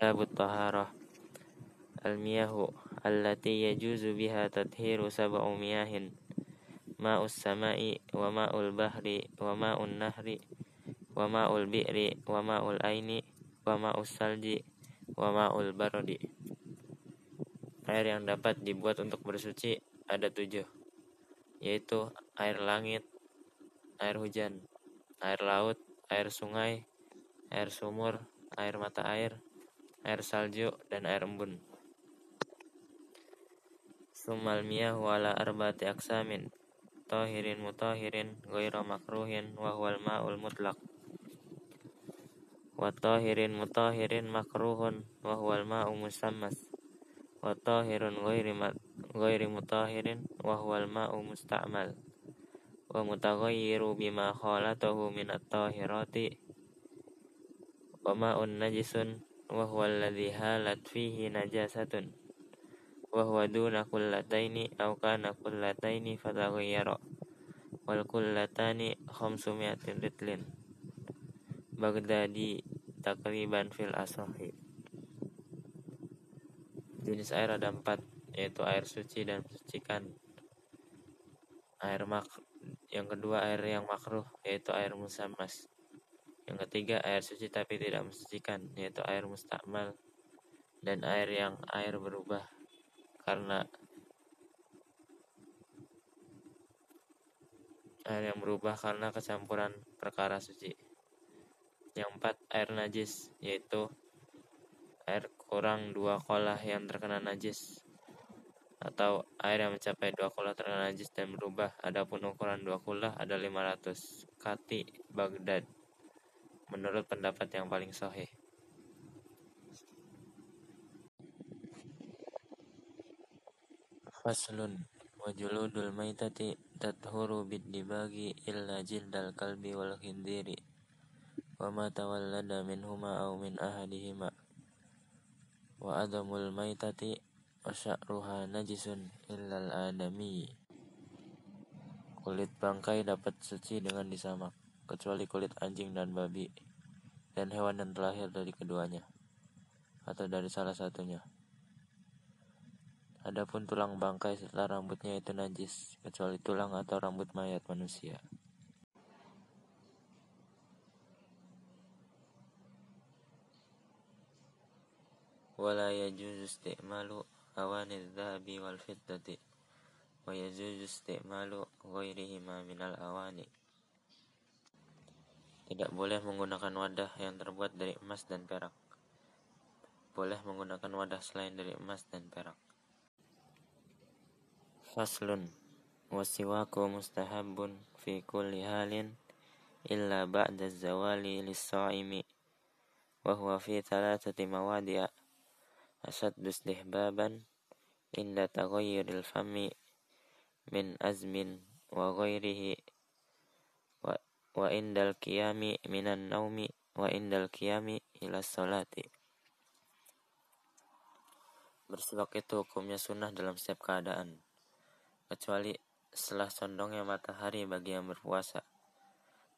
Kitab Taharah Al-miyahu allati yajuzu biha tadhiru sab'u miyahin Ma'us sama'i wa ma'ul bahri wa ma'un nahri wa ma'ul bi'ri wa Air yang dapat dibuat untuk bersuci ada tujuh yaitu air langit, air hujan, air laut, air sungai, air sumur, air mata air, air salju, dan air embun. Sumal miyahu ala arba'ati aksamin tahirin mutahirin ghaira makruhin wa huwal ma'ul mutlaq. Wa tahirin mutahirin makruhun wa huwal ma'u musammas. Wa tahirun ghairi ghairi mutahirin wa huwal ma'u musta'mal. Wa mutaghayyiru bima khalatahu min at-tahirati wa ma'un najisun wa huwa alladhi halat fihi najasatun wa huwa duna kullataini aw kana kullataini fataghayyara wal kullatani khamsumiatin ritlin. Baghdadi takriban fil asahi. Jenis air ada empat yaitu air suci dan mensucikan air mak yang kedua air yang makruh yaitu air musammas yang ketiga air suci tapi tidak mensucikan yaitu air mustakmal dan air yang air berubah karena air yang berubah karena kecampuran perkara suci yang empat air najis yaitu air kurang dua kolah yang terkena najis atau air yang mencapai dua kula terkena najis dan berubah. Adapun ukuran dua kula ada 500 kati Baghdad. Menurut pendapat yang paling sahih. Faslun wajuludul maitati tathuru bid-dibagi illa jildal kalbi wal khindiri wa ma tawallada minhuma aw min ahadihima. Wa adamul maitati Asya'ruha najisun illal adami. Kulit bangkai dapat suci dengan disamak Kecuali kulit anjing dan babi Dan hewan yang terlahir dari keduanya Atau dari salah satunya. Adapun tulang bangkai serta rambutnya itu najis Kecuali tulang atau rambut mayat manusia. Isti'malu awani dhahabi wal fiddati wa yajuzu isti'malu ghairihima minal awani tidak boleh menggunakan wadah yang terbuat dari emas dan perak. Boleh menggunakan wadah selain dari emas dan perak. Faslun Wasiwaku mustahabun fi kulli halin illa ba'da zawali lis-sa'imi wa huwa fi thalathati mawadi'a ashaddu istihbaban inda taghayyuril fami min azmin wa ghairihi wa indal kiami minan naumi wa indal kiami ila salati. bersiwak itu hukumnya sunnah dalam setiap keadaan, kecuali setelah condongnya matahari bagi yang berpuasa.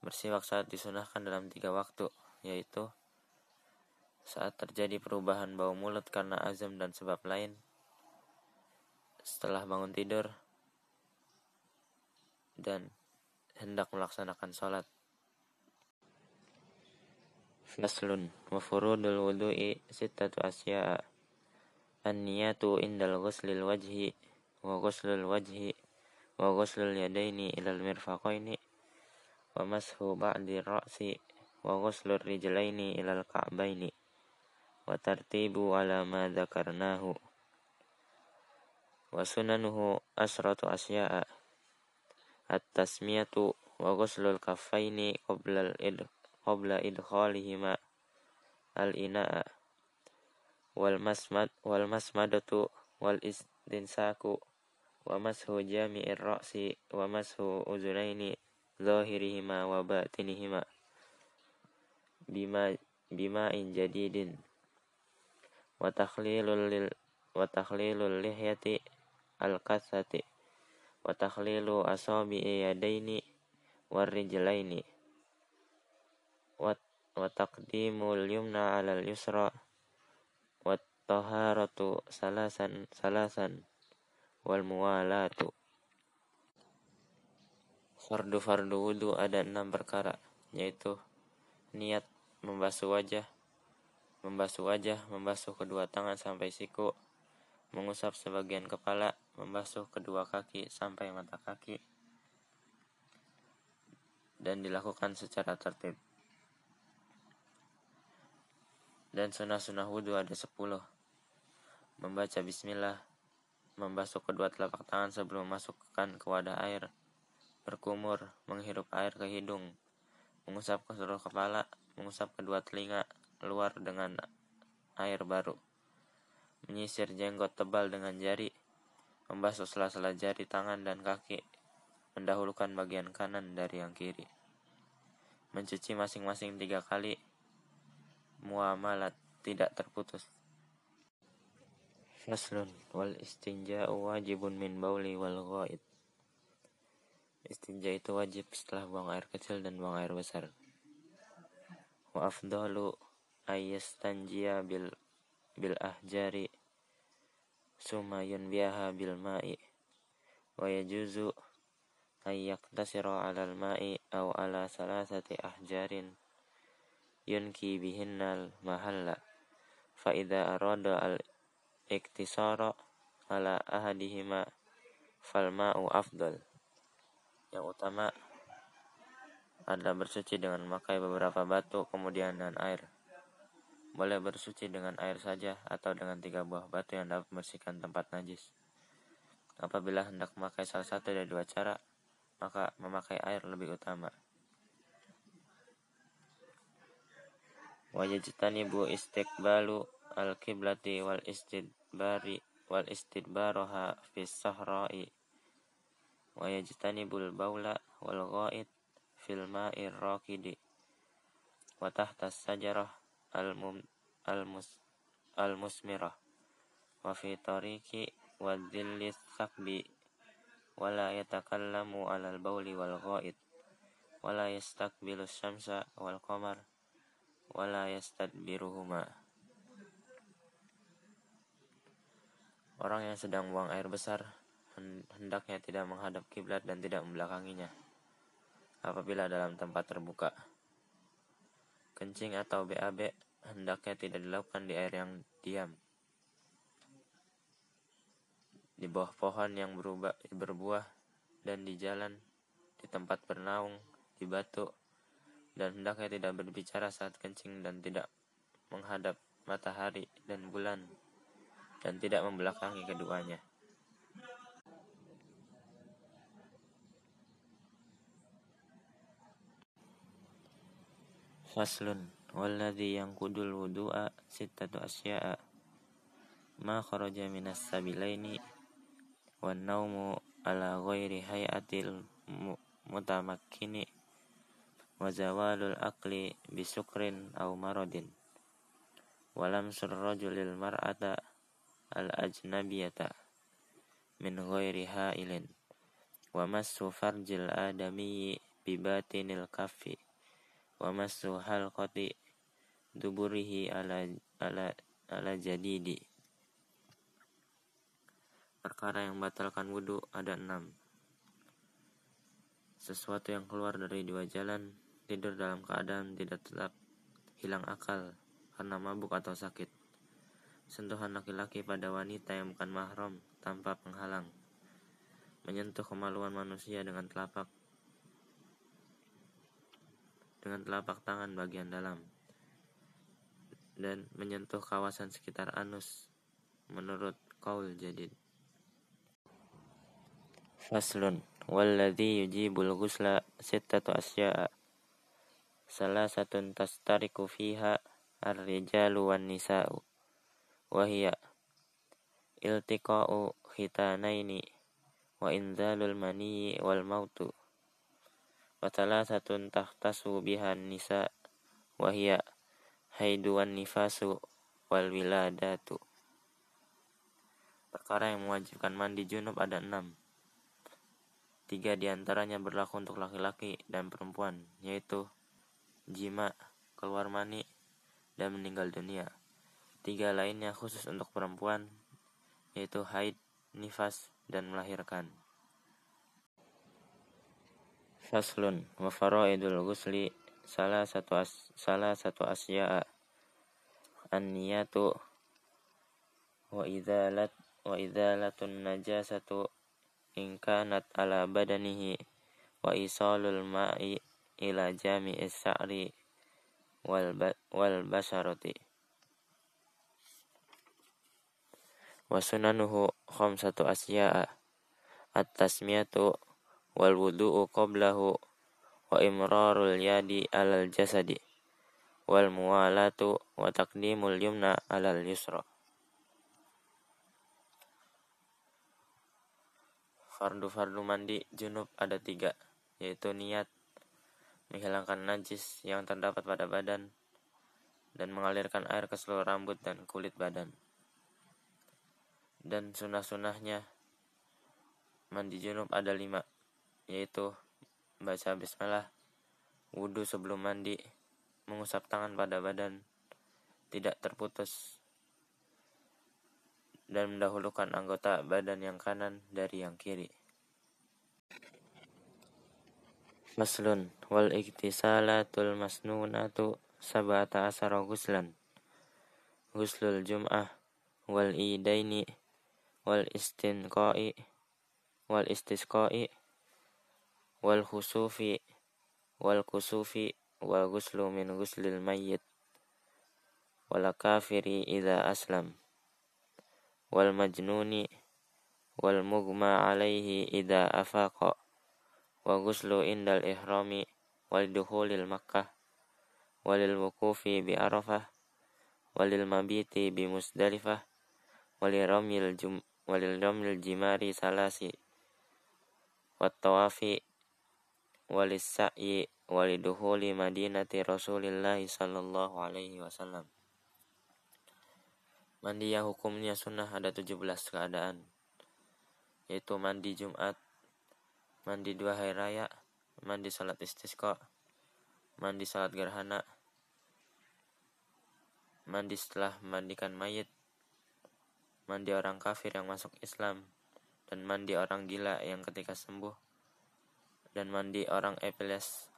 Bersiwak saat disunahkan dalam tiga waktu, yaitu saat terjadi perubahan bau mulut karena azam dan sebab lain, setelah bangun tidur, dan hendak melaksanakan sholat. Faslun wa furudul wudu'i sittatu asya'a an-niyatu indal ghuslil wajhi wa ghuslul wajhi wa ghuslul yadaini ilal mirfaqaini wa mashu ba'di ra'si wa ghuslur rijlaini ilal ka'baini wa tartibu ala ma dzakarnahu wa sunanuhu asratu asya'a at-tasmiyatu wa ghuslul kaffaini qabla al-id qabla idkhalihima al-ina'a wal masmad wal masmadatu wal istinsaku wa mashu jami'ir ra'si wa mashu uzunaini zahirihima wa batinihima bima bima in jadidin wa takhlilul lil wa takhlilul lihyati al kasati wa takhlilu asabi yadaini war rijlaini wa wa taqdimul yumna 'ala al yusra At-taharatu salasan salasan wal muwalatu. Fardu-fardu wudhu ada enam perkara, yaitu niat membasuh wajah, membasuh wajah, membasuh kedua tangan sampai siku, mengusap sebagian kepala, membasuh kedua kaki sampai mata kaki, dan dilakukan secara tertib. Dan sunnah-sunnah wudhu ada sepuluh. Membaca bismillah, membasuh kedua telapak tangan sebelum masukkan ke wadah air, berkumur, menghirup air ke hidung, mengusap ke seluruh kepala, mengusap kedua telinga keluar dengan air baru, menyisir jenggot tebal dengan jari, membasuh sela-sela jari tangan dan kaki, mendahulukan bagian kanan dari yang kiri, mencuci masing-masing tiga kali, muamalat tidak terputus. Faslun wal istinja'u wajibun min bauli wal ghaid. Istinja itu wajib setelah buang air kecil dan buang air besar. Wa afdalu ayyastanjiya bil bil ahjari summa yunbiyaha bil ma'i wa yajuzu ayyak tasira al ma'i aw ala salasati ahjarin yunki bihinnal mahalla fa idza arada al iktisara ala ahadihima fal ma'u afdal yang utama adalah bersuci dengan memakai beberapa batu kemudian dengan air. Boleh bersuci dengan air saja atau dengan tiga buah batu yang dapat membersihkan tempat najis. Apabila hendak memakai salah satu dari dua cara, maka memakai air lebih utama. Wajajtanibu istiqbalu al-kiblati wal istidbari wal istidbaroha fis sahra'i wa yajtanibul baula wal ghaid fil ma'ir raqidi wa sajarah al mum al mus al musmirah wa fi tariqi wa dhillis sakbi wa la yatakallamu alal bauli wal ghaid wa la yastaqbilu syamsa wal qamar wa la yastadbiruhuma. Orang yang sedang buang air besar hendaknya tidak menghadap kiblat dan tidak membelakanginya. Apabila dalam tempat terbuka. Kencing atau BAB hendaknya tidak dilakukan di air yang diam. Di bawah pohon yang berubah, berbuah dan di jalan, di tempat bernaung, di batu, dan hendaknya tidak berbicara saat kencing dan tidak menghadap matahari dan bulan dan tidak membelakangi keduanya. Faslun Walladhi yang kudul wudu'a sittatu asya'a. Ma kharaja minas sabilaini Wan naumu ala ghairi hayatil mutamakkini Wa zawalul akli bisukrin au maradin. Walam surrajulil mar'ata al ajnabiyata Min ghairi hailin Wa massu farjil adamiyyi bibatinil kaffi wa masu halqati duburihi ala ala ala jadidi. Perkara yang batalkan wudhu ada enam. Sesuatu yang keluar dari dua jalan tidur dalam keadaan tidak tetap hilang akal karena mabuk atau sakit. Sentuhan laki-laki pada wanita yang bukan mahram tanpa penghalang. Menyentuh kemaluan manusia dengan telapak dengan telapak tangan bagian dalam dan menyentuh kawasan sekitar anus menurut kaul jadid. Faslun walladhi yujibul ghusla sittatu asya'a salah satun tastariku fiha ar-rijalu wan nisa'u. Wahia iltiqa'u khitanaini wa inzalul mani wal mautu wa thalathatun tahtasu bihan nisa wa hiya haidu wan nifasu wal wiladatu. Perkara yang mewajibkan mandi junub ada enam. Tiga di antaranya berlaku untuk laki-laki dan perempuan yaitu jima keluar mani dan meninggal dunia. Tiga lainnya khusus untuk perempuan, yaitu haid, nifas, dan melahirkan. Faslun wa faraidul ghusli salah satu as, salah satu asya'a an-niyatu wa idzalat wa idzalatun najasatu in kanat ala badanihi wa isalul ma'i ila jami'is sa'ri wal, wal basharati. Wa sunanuhu khamsatu asya'a at-tasmiyatu wal wudu'u qablahu wa imrarul yadi alal jasadi wal muwalatu wa taqdimul yumna alal yusra. Fardu-fardu mandi junub ada tiga, yaitu niat, menghilangkan najis yang terdapat pada badan, dan mengalirkan air ke seluruh rambut dan kulit badan. Dan sunah-sunahnya mandi junub ada lima yaitu baca bismillah wudhu sebelum mandi mengusap tangan pada badan tidak terputus dan mendahulukan anggota badan yang kanan dari yang kiri. Maslun wal iktisalatul masnunatu sabata asara guslan Guslul jum'ah wal idaini wal istinqai wal istisqai wal khusufi wal kusufi wal ghuslu min ghuslil mayyit wal kafiri idza aslam wal majnuni wal mugma alaihi idza afaqa wa ghuslu indal ihrami wal dukhulil makkah walil wukufi bi arafah walil mabiti bi musdalifah walil ramil jum walil ramil jimari salasi wat tawafi walis sa'i waliduhuli madinati Rasulillah sallallahu alaihi wasallam. Mandi yang hukumnya sunnah ada 17 keadaan yaitu mandi Jumat, mandi dua hari raya, mandi salat istisqa, mandi salat gerhana, mandi setelah memandikan mayit, mandi orang kafir yang masuk Islam, dan mandi orang gila yang ketika sembuh, dan mandi orang epiles,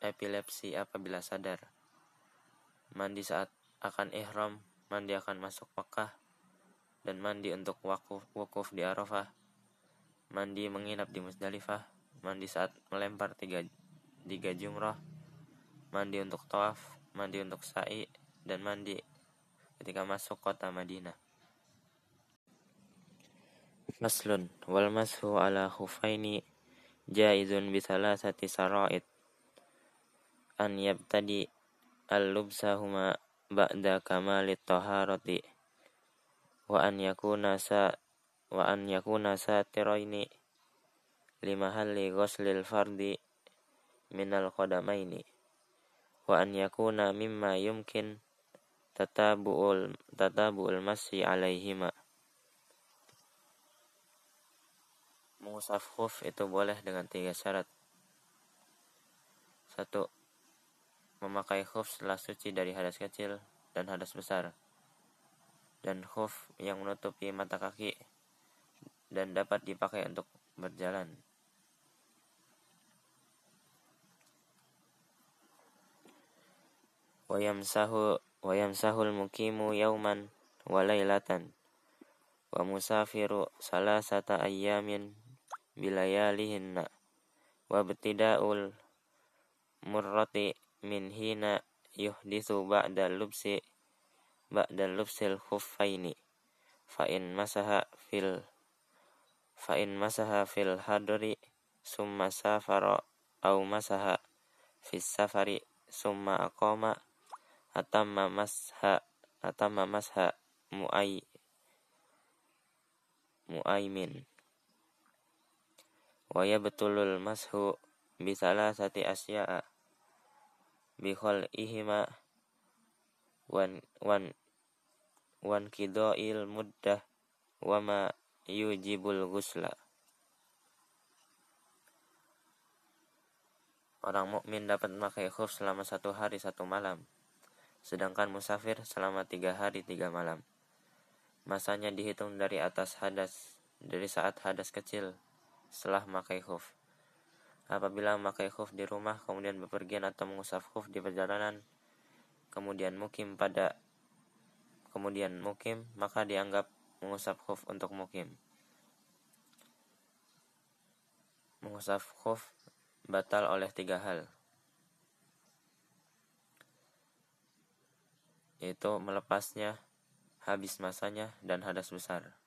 epilepsi apabila sadar, mandi saat akan ihram, mandi akan masuk Mekah, dan mandi untuk wakuf, wukuf di Arafah, mandi menginap di Musdalifah, mandi saat melempar tiga, tiga jumrah, mandi untuk tawaf, mandi untuk sa'i, dan mandi ketika masuk kota Madinah. Maslun wal mashu ala khufaini jaizun bi thalathati sara'id. An yabtadi al-lubsahuma ba'da kamalit taharati. Wa an yakuna sa wa an yakuna satiraini limahalli ghuslil fardi minal qadamaini. Wa an yakuna mimma yumkin tatabu'ul tatabu'ul masyi alaihima mengusap khuf itu boleh dengan tiga syarat. Satu, memakai khuf setelah suci dari hadas kecil dan hadas besar. Dan khuf yang menutupi mata kaki dan dapat dipakai untuk berjalan. Wayamsahu wayamsahul mukimu yauman walailatan wa musafiru salasata ayyamin bilayalihinna wa betida'ul murrati min hina yuhdithu ba'da lubsi ba'da lubsil khuffaini. Fa in masaha fil fa in masaha fil hadri summa safara au masaha fis safari summa aqama atamma masha atamma masha mu'ay mu'aymin wa yabtulul mashu bi salasati asya'a bi ihima wan wan wan kidoil muddah wa ma yujibul gusla Orang mukmin dapat memakai khuf selama satu hari satu malam sedangkan musafir selama tiga hari tiga malam. Masanya dihitung dari atas hadas, dari saat hadas kecil setelah memakai khuf. Apabila memakai khuf di rumah, kemudian bepergian atau mengusap khuf di perjalanan, kemudian mukim pada kemudian mukim, maka dianggap mengusap khuf untuk mukim. Mengusap khuf batal oleh tiga hal. Yaitu melepasnya, habis masanya, dan hadas besar.